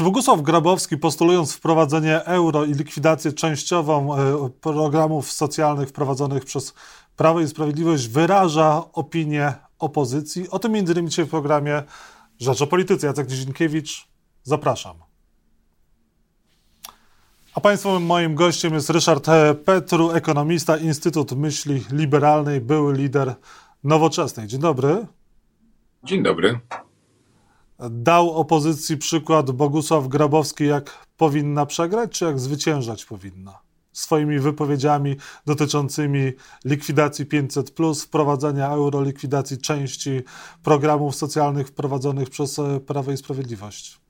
Czy Bogusław Grabowski, postulując wprowadzenie euro i likwidację częściową e, programów socjalnych wprowadzonych przez Prawo i Sprawiedliwość, wyraża opinię opozycji? O tym między innymi w programie Rzecz o Polityce. Jacek Dzienkiewicz, zapraszam. A Państwem moim gościem jest Ryszard Petru, ekonomista, Instytut Myśli Liberalnej, były lider Nowoczesnej. Dzień dobry. Dzień dobry. Dał opozycji przykład Bogusław Grabowski, jak powinna przegrać, czy jak zwyciężać powinna? Swoimi wypowiedziami dotyczącymi likwidacji 500, wprowadzenia euro, likwidacji części programów socjalnych wprowadzonych przez e, Prawo i Sprawiedliwość.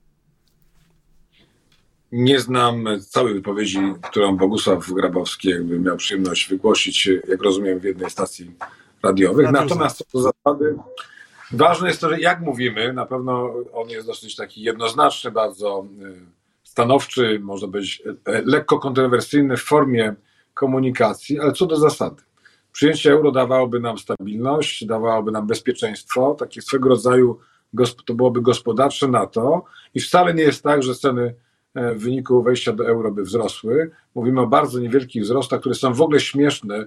Nie znam całej wypowiedzi, którą Bogusław Grabowski jakby miał przyjemność wygłosić, jak rozumiem, w jednej stacji radiowych. Natomiast co do zasady, ważne jest to, że jak mówimy, na pewno on jest dosyć taki jednoznaczny, bardzo y, stanowczy, można być e, lekko kontrowersyjny w formie komunikacji, ale co do zasady. Przyjęcie euro dawałoby nam stabilność, dawałoby nam bezpieczeństwo, takie swego rodzaju to byłoby gospodarcze NATO i wcale nie jest tak, że ceny E, w wyniku wejścia do euro by wzrosły. Mówimy o bardzo niewielkich wzrostach, które są w ogóle śmieszne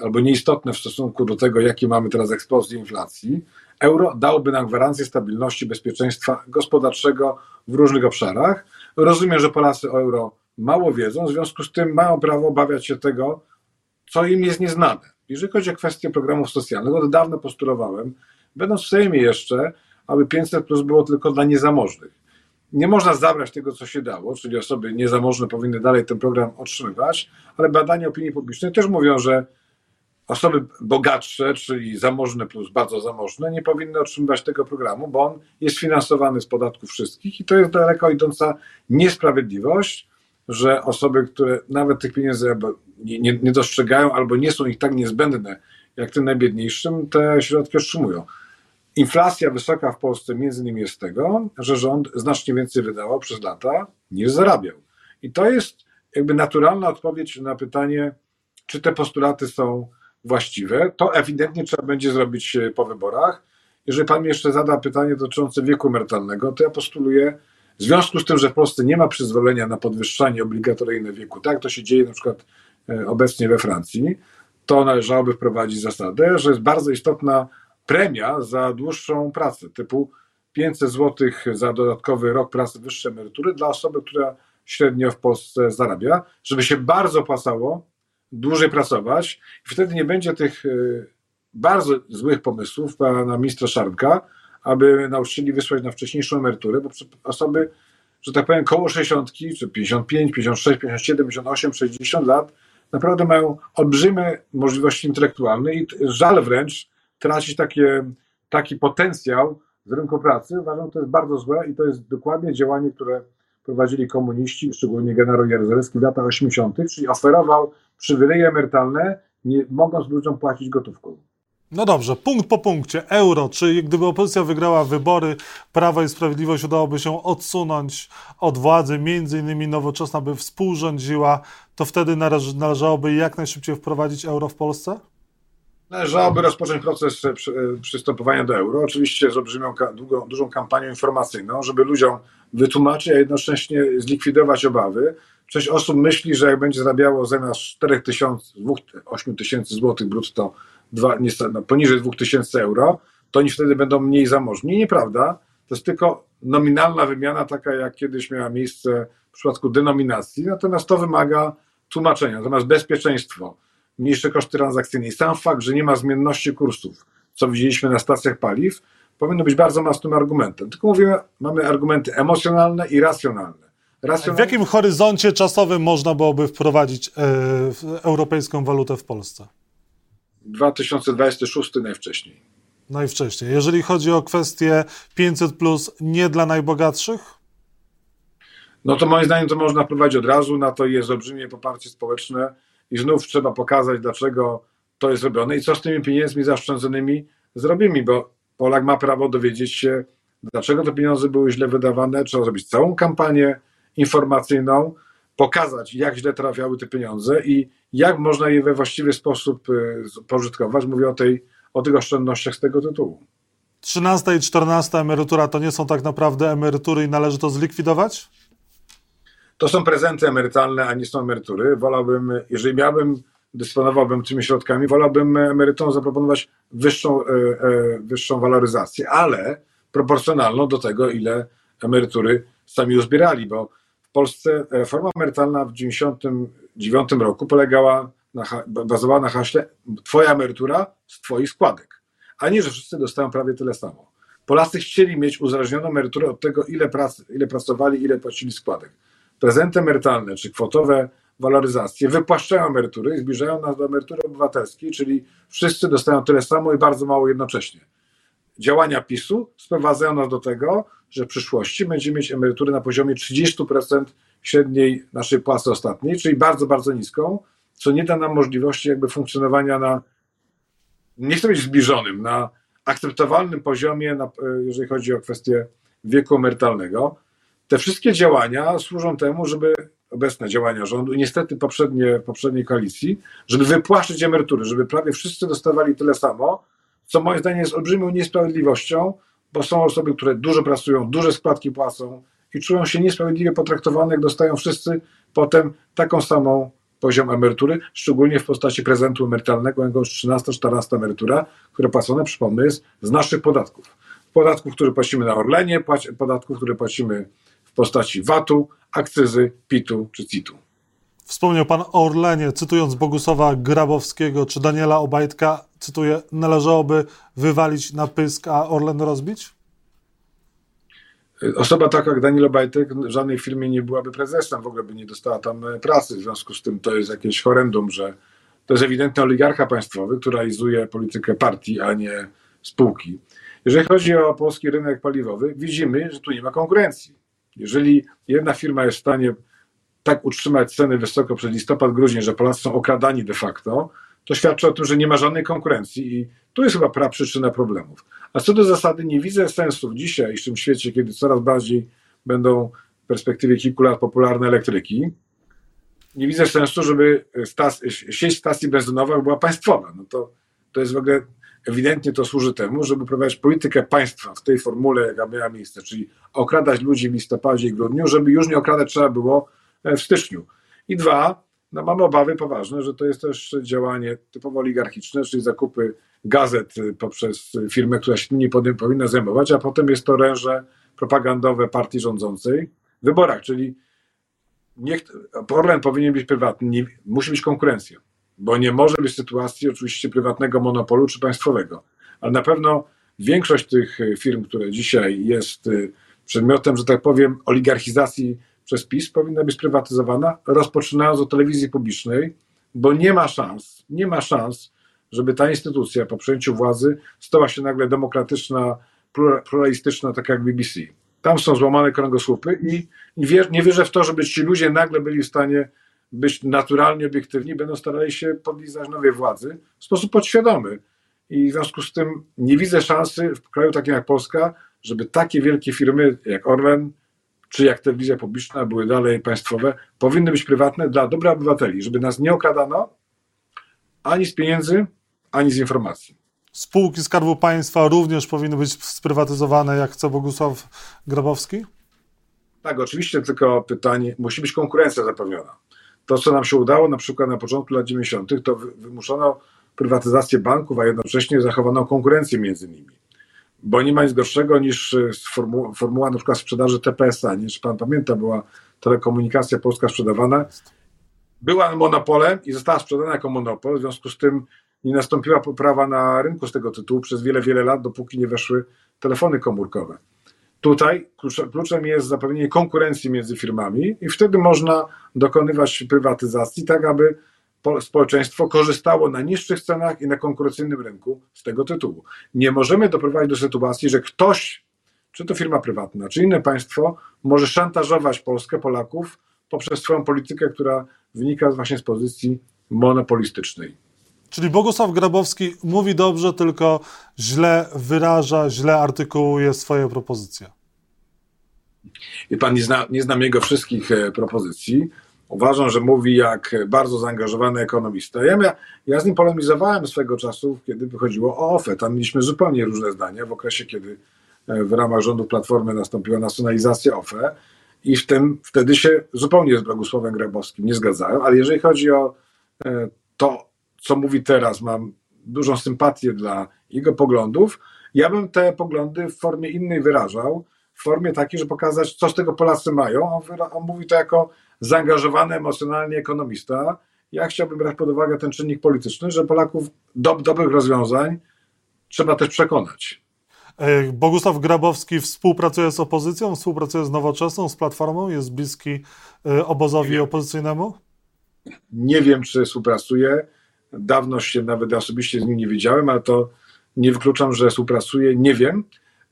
albo nieistotne w stosunku do tego, jakie mamy teraz eksplozję inflacji. Euro dałoby nam gwarancję stabilności, bezpieczeństwa gospodarczego w różnych obszarach. Rozumiem, że Polacy o euro mało wiedzą, w związku z tym mają prawo obawiać się tego, co im jest nieznane. Jeżeli chodzi o kwestię programów socjalnych, od dawna postulowałem, będąc w Sejmie jeszcze, aby 500 plus było tylko dla niezamożnych nie można zabrać tego, co się dało, czyli osoby niezamożne powinny dalej ten program otrzymywać, ale badania opinii publicznej też mówią, że osoby bogatsze, czyli zamożne plus bardzo zamożne, nie powinny otrzymywać tego programu, bo on jest finansowany z podatków wszystkich i to jest daleko idąca niesprawiedliwość, że osoby, które nawet tych pieniędzy nie, nie, nie dostrzegają albo nie są ich tak niezbędne jak tym najbiedniejszym, te środki otrzymują. Inflacja wysoka w Polsce między innymi jest tego, że rząd znacznie więcej wydawał przez lata niż zarabiał. I to jest jakby naturalna odpowiedź na pytanie, czy te postulaty są właściwe. To ewidentnie trzeba będzie zrobić e, po wyborach. Jeżeli pan mi jeszcze zada pytanie dotyczące wieku emerytalnego, to ja postuluję, w związku z tym, że w Polsce nie ma przyzwolenia na podwyższanie obligatoryjne wieku, tak to się dzieje na przykład e, obecnie we Francji, to należałoby wprowadzić zasadę, że jest bardzo istotna premia za dłuższą pracę, typu 500 zł za dodatkowy rok pracy wyższe emerytury dla osoby, która średnio w Polsce zarabia, żeby się bardzo opłacało dłużej pracować i wtedy nie będzie tych e, bardzo złych pomysłów pana ministra Szarnka, aby nauczycieli wysłać na wcześniejszą emeryturę, bo osoby, że tak powiem, koło 60, czy 55, 56, 57, 58, 60 lat naprawdę mają olbrzymie możliwości intelektualne i żal wręcz, tracić takie, taki potencjał z rynku pracy. Uważam, że to jest bardzo złe i to jest dokładnie działanie, które prowadzili komuniści, szczególnie generał Jaruzelski w latach 80., czyli oferował przywileje emerytalne, nie mogąc ludziom płacić gotówką. No dobrze, punkt po punkcie. Euro. Czy gdyby opozycja wygrała wybory, Prawo i Sprawiedliwość udałoby się odsunąć od władzy, między innymi Nowoczesna by współrządziła, to wtedy należałoby jak najszybciej wprowadzić euro w Polsce? Należałoby rozpocząć proces przystępowania do euro, oczywiście z olbrzymią, długą, dużą kampanią informacyjną, żeby ludziom wytłumaczyć, a jednocześnie zlikwidować obawy. Część osób myśli, że jak będzie zarabiało zamiast 4 tysięcy, 8 tysięcy złotych brutto, dwa, no, poniżej 2 tysięcy euro, to oni wtedy będą mniej zamożni. Nieprawda. To jest tylko nominalna wymiana, taka jak kiedyś miała miejsce w przypadku denominacji, natomiast to wymaga tłumaczenia. Natomiast bezpieczeństwo, mniejsze koszty transakcyjne i sam fakt, że nie ma zmienności kursów, co widzieliśmy na stacjach paliw, powinno być bardzo mocnym argumentem. Tylko mówimy, mamy argumenty emocjonalne i racjonalne. W jakim horyzoncie czasowym można byłoby wprowadzić e, europejską walutę w Polsce? 2026 najwcześniej. Najwcześniej. Jeżeli chodzi o kwestię 500, plus nie dla najbogatszych? No to moim zdaniem to można wprowadzić od razu. Na to jest olbrzymie poparcie społeczne i znów trzeba pokazać, dlaczego to jest robione i co z tymi pieniędzmi zaoszczędzonymi zrobimy, bo Polak ma prawo dowiedzieć się, dlaczego te pieniądze były źle wydawane. Trzeba zrobić całą kampanię informacyjną, pokazać, jak źle trafiały te pieniądze i jak można je we właściwy sposób y, pożytkować. Mówię o, tej, o tych oszczędnościach z tego tytułu. 13 i 14 emerytura to nie są tak naprawdę emerytury i należy to zlikwidować? To są prezenty emerytalne, a nie są emerytury. Wolałbym, jeżeli miałbym, dysponowałbym tymi środkami, wolałbym emerytom zaproponować wyższą, e, e, wyższą waloryzację, ale proporcjonalną do tego, ile emerytury sami uzbierali, bo w Polsce reforma emerytalna w 1999 roku polegała na, bazowała na haśle twoja emerytura z twoich składek, a nie, że wszyscy dostają prawie tyle samo. Polacy chcieli mieć uzależnioną emeryturę od tego, ile, prac, ile pracowali, ile płacili składek. Prezenty emerytalne czy kwotowe waloryzacje wypłaszczają emerytury i zbliżają nas do emerytury obywatelskiej, czyli wszyscy dostają tyle samo i bardzo mało jednocześnie. Działania PiSu sprowadzają nas do tego, że w przyszłości będziemy mieć emerytury na poziomie 30% średniej naszej płacy ostatniej, czyli bardzo, bardzo niską, co nie da nam możliwości jakby funkcjonowania na, nie chcę być zbliżonym, na akceptowalnym poziomie, na, jeżeli chodzi o kwestię wieku emerytalnego. Te wszystkie działania służą temu, żeby obecne działania rządu i niestety poprzednie, poprzedniej koalicji, żeby wypłaszczyć emerytury, żeby prawie wszyscy dostawali tyle samo, co moim zdaniem jest olbrzymią niesprawiedliwością, bo są osoby, które dużo pracują, duże składki płacą i czują się niesprawiedliwie potraktowane, jak dostają wszyscy potem taką samą poziom emerytury, szczególnie w postaci prezentu emerytalnego, jako 13-14 emerytura, które płacone, przypomnę, jest z naszych podatków. Podatków, które płacimy na Orlenie, podatków, które płacimy w postaci VAT-u, akcyzy, PIT-u czy CIT-u. Wspomniał pan o Orlenie, cytując Bogusława Grabowskiego czy Daniela Obajtka, cytuję, należałoby wywalić na pysk, a Orlen rozbić? Osoba taka jak Daniel Obajtek w żadnej firmie nie byłaby prezesem, w ogóle by nie dostała tam e, pracy. W związku z tym to jest jakieś horrendum, że to jest ewidentnie oligarcha państwowy, który realizuje politykę partii, a nie spółki. Jeżeli chodzi o polski rynek paliwowy, widzimy, że tu nie ma konkurencji. Jeżeli jedna firma jest w stanie tak utrzymać ceny wysoko przez listopad, grudzień, że Polacy są okradani de facto, to świadczy o tym, że nie ma żadnej konkurencji i tu jest chyba pra przyczyna problemów. A co do zasady, nie widzę sensu w dzisiejszym świecie, kiedy coraz bardziej będą w perspektywie kilku lat popularne elektryki, nie widzę sensu, żeby stas sieć stacji benzynowych była państwowa. No to, to jest w ogóle ewidentnie to służy temu, żeby prowadzić politykę państwa w tej formule, jaka miała miejsce, czyli okradać ludzi w listopadzie i grudniu, żeby już nie okradać trzeba było e, w styczniu. I dwa, no mamy obawy poważne, że to jest też działanie typowo oligarchiczne, czyli zakupy gazet poprzez firmę, która się tym nie powinna zajmować, a potem jest to oręże propagandowe partii rządzącej w wyborach, czyli niech, Orlen powinien być prywatny, nie, musi być konkurencja, bo nie może być sytuacji oczywiście prywatnego monopolu czy państwowego, ale na pewno większość tych firm, które dzisiaj jest y, przedmiotem, że tak powiem, oligarchizacji przez PiS, powinna być sprywatyzowana, rozpoczynając od telewizji publicznej, bo nie ma szans, nie ma szans, żeby ta instytucja po przejęciu władzy stała się nagle demokratyczna, pluralistyczna, tak jak BBC. Tam są złamane kręgosłupy i nie wierzę w to, żeby ci ludzie nagle byli w stanie być naturalnie obiektywni, będą starali się podlizać nowej władzy w sposób podświadomy. I w związku z tym nie widzę szansy w kraju takim jak Polska, żeby takie wielkie firmy jak Orlen czy jak telewizja publiczna były dalej państwowe, powinny być prywatne dla dobra obywateli, żeby nas nie okradano ani z pieniędzy, ani z informacji. Spółki Skarbu Państwa również powinny być sprywatyzowane, jak chce Bogusław Grabowski? Tak, oczywiście, tylko pytanie, musi być konkurencja zapewniona. To, co nam się udało na przykład na początku lat 90., to wymuszono prywatyzację banków, a jednocześnie zachowano konkurencję między nimi. Bo nie ma nic gorszego niż formuła, formuła na przykład sprzedaży TPS-a. Nie, pan pamięta, była telekomunikacja polska sprzedawana. Była monopolem i została sprzedana jako monopol, w związku z tym nie nastąpiła poprawa na rynku z tego tytułu przez wiele, wiele lat, dopóki nie weszły telefony komórkowe. Tutaj kluczem jest zapewnienie konkurencji między firmami i wtedy można dokonywać prywatyzacji, tak aby społeczeństwo korzystało na niższych cenach i na konkurencyjnym rynku z tego tytułu. Nie możemy doprowadzić do sytuacji, że ktoś, czy to firma prywatna, czy inne państwo, może szantażować Polskę, Polaków poprzez swoją politykę, która wynika właśnie z pozycji monopolistycznej. Czyli Bogusław Grabowski mówi dobrze, tylko źle wyraża, źle artykułuje swoje propozycje. I pan nie, zna, nie znam jego wszystkich e, propozycji. Uważam, że mówi jak bardzo zaangażowany ekonomista. Ja, ja z nim polemizowałem swego czasu, kiedy wychodziło o OFE. Tam mieliśmy zupełnie różne zdania w okresie, kiedy e, w ramach rządu Platformy nastąpiła nacjonalizacja OFE. i w tym wtedy się zupełnie z Bogusławem Grabowskim nie zgadzałem, ale jeżeli chodzi o e, to, co mówi teraz, mam dużą sympatię dla jego poglądów, ja bym te poglądy w formie innej wyrażał, w formie takiej, że pokazać, co z tego Polacy mają. On, on mówi to jako zaangażowany emocjonalnie ekonomista. Ja chciałbym brać pod uwagę ten czynnik polityczny, że Polaków do dobrych rozwiązań trzeba też przekonać. Bogusław Grabowski współpracuje z opozycją, współpracuje z Nowoczesną, z Platformą, jest bliski e, obozowi opozycyjnemu? Nie wiem, czy współpracuje. Dawno się nawet osobiście z nim nie widziałem, ale to nie wykluczam, że współpracuje. Nie wiem.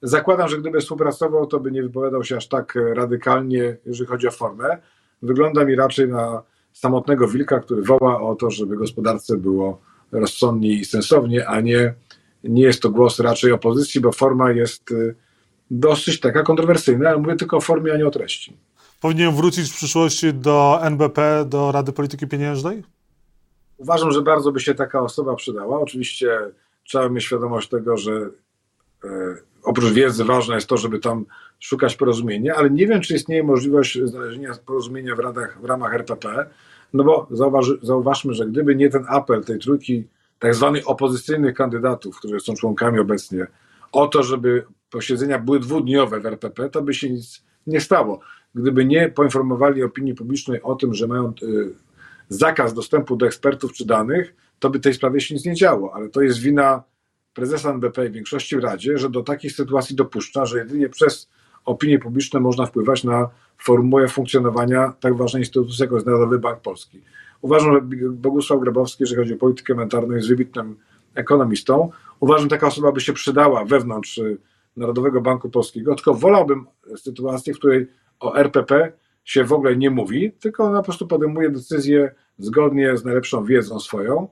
Zakładam, że gdyby współpracował, to by nie wypowiadał się aż tak radykalnie, jeżeli chodzi o formę. Wygląda mi raczej na samotnego wilka, który woła o to, żeby gospodarce było rozsądnie i sensownie, a nie, nie jest to głos raczej opozycji, bo forma jest y, dosyć taka kontrowersyjna, ale mówię tylko o formie, a nie o treści. Powinien wrócić w przyszłości do NBP, do Rady Polityki Pieniężnej? Uważam, że bardzo by się taka osoba przydała. Oczywiście trzeba mieć świadomość tego, że e, oprócz wiedzy ważne jest to, żeby tam szukać porozumienia, ale nie wiem, czy istnieje możliwość znalezienia porozumienia w, radach, w ramach RPP, no bo zauważy, zauważmy, że gdyby nie ten apel tej trójki tak zwanych opozycyjnych kandydatów, którzy są członkami obecnie, o to, żeby posiedzenia były dwudniowe w RPP, to by się nic nie stało. Gdyby nie poinformowali opinii publicznej o tym, że mają y, zakaz dostępu do ekspertów czy danych, to by tej sprawie się nic nie działo, ale to jest wina prezesa NBP i większości w Radzie, że do takich sytuacji dopuszcza, że jedynie przez opinię publiczną można wpływać na formułę funkcjonowania tak ważnej instytucji, jak jest Narodowy Bank Polski. Uważam, że Bogusław Grabowski, jeżeli chodzi o politykę monetarną, jest wybitnym ekonomistą. Uważam, że taka osoba by się przydała wewnątrz Narodowego Banku Polskiego, tylko wolałbym sytuację, w której o RPP się w ogóle nie mówi, tylko ona po prostu podejmuje decyzje zgodnie z najlepszą wiedzą swoją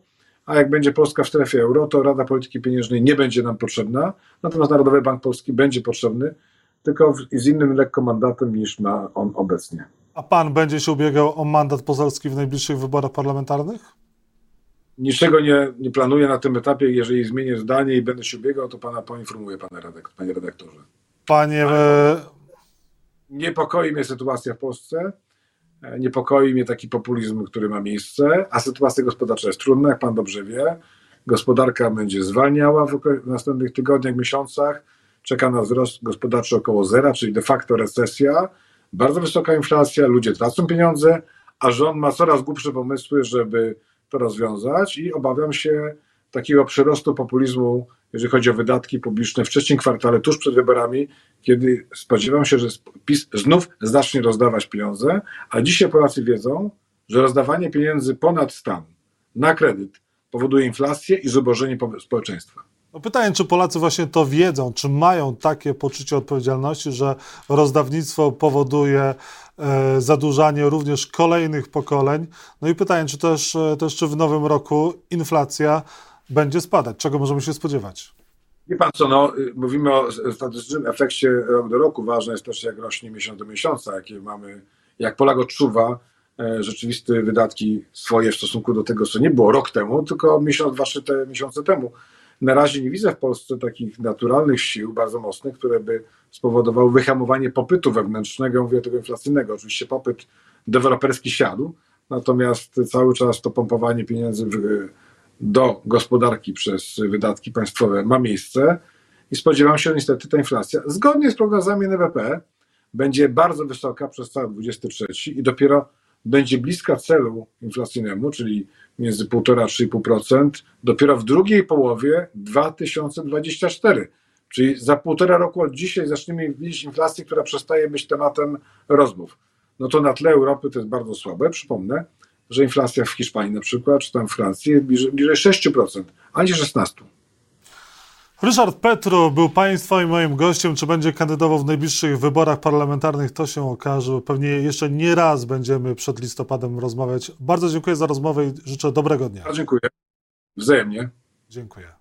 a jak będzie Polska w strefie euro, to Rada Polityki Pieniężnej nie będzie nam potrzebna, natomiast Narodowy Bank Polski będzie potrzebny, tylko z innym lekko mandatem niż ma on obecnie. A pan będzie się ubiegał o mandat poselski w najbliższych wyborach parlamentarnych? Niczego nie, nie planuję na tym etapie. Jeżeli zmienię zdanie i będę się ubiegał, to pana poinformuję, panie, redaktor, panie redaktorze. Panie. E, Niepokoi mnie sytuacja w Polsce. E, niepokoi mnie taki populizm, który ma miejsce, a sytuacja gospodarcza jest trudna, jak pan dobrze wie. Gospodarka będzie zwalniała w następnych tygodniach, miesiącach. Czeka na wzrost gospodarczy około zera, czyli de facto recesja. Bardzo wysoka inflacja, ludzie tracą pieniądze, a rząd ma coraz głupsze pomysły, żeby to rozwiązać i obawiam się takiego przyrostu populizmu jeżeli chodzi o wydatki publiczne w trzecim kwartale, tuż przed wyborami, kiedy spodziewam się, że PiS znów zacznie rozdawać pieniądze, a dzisiaj Polacy wiedzą, że rozdawanie pieniędzy ponad stan na kredyt powoduje inflację i zubożenie społeczeństwa. No pytanie, czy Polacy właśnie to wiedzą, czy mają takie poczucie odpowiedzialności, że rozdawnictwo powoduje e, zadłużanie również kolejnych pokoleń. No i pytanie, czy też, e, też czy w nowym roku inflacja będzie spadać. Czego możemy się spodziewać? Wie pan co, no, y, mówimy o statystycznym efekcie rok do roku. Ważne jest też, jak rośnie miesiąc do miesiąca, jakie mamy, jak Polak odczuwa e, rzeczywiste wydatki swoje w stosunku do tego, co nie było rok temu, tylko miesiąc, dwa, trzy te miesiące temu. Na razie nie widzę w Polsce takich naturalnych sił bardzo mocnych, które by spowodowały wyhamowanie popytu wewnętrznego, mówię tego inflacyjnego. Oczywiście popyt deweloperski siadł, natomiast cały czas to pompowanie pieniędzy w do gospodarki przez wydatki państwowe ma miejsce i spodziewam się, niestety ta inflacja, zgodnie z prognozami NBP, będzie bardzo wysoka przez cały 2023 i dopiero będzie bliska celu inflacyjnemu, czyli między 1,5 a 3,5%, dopiero w drugiej połowie 2024. Czyli za półtora roku od dzisiaj zaczniemy widzieć inflację, która przestaje być tematem rozmów. No to na tle Europy to jest bardzo słabe. Przypomnę, że inflacja w Hiszpanii na przykład, czy tam w Francji jest bliżej, bliżej 6%, a nie 16%. Ryszard Petru był Państwa i moim gościem. Czy będzie kandydował w najbliższych wyborach parlamentarnych, to się okaże. Pewnie jeszcze nie raz będziemy przed listopadem rozmawiać. Bardzo dziękuję za rozmowę i życzę dobrego dnia. Dziękuję. Wzajemnie. Dziękuję.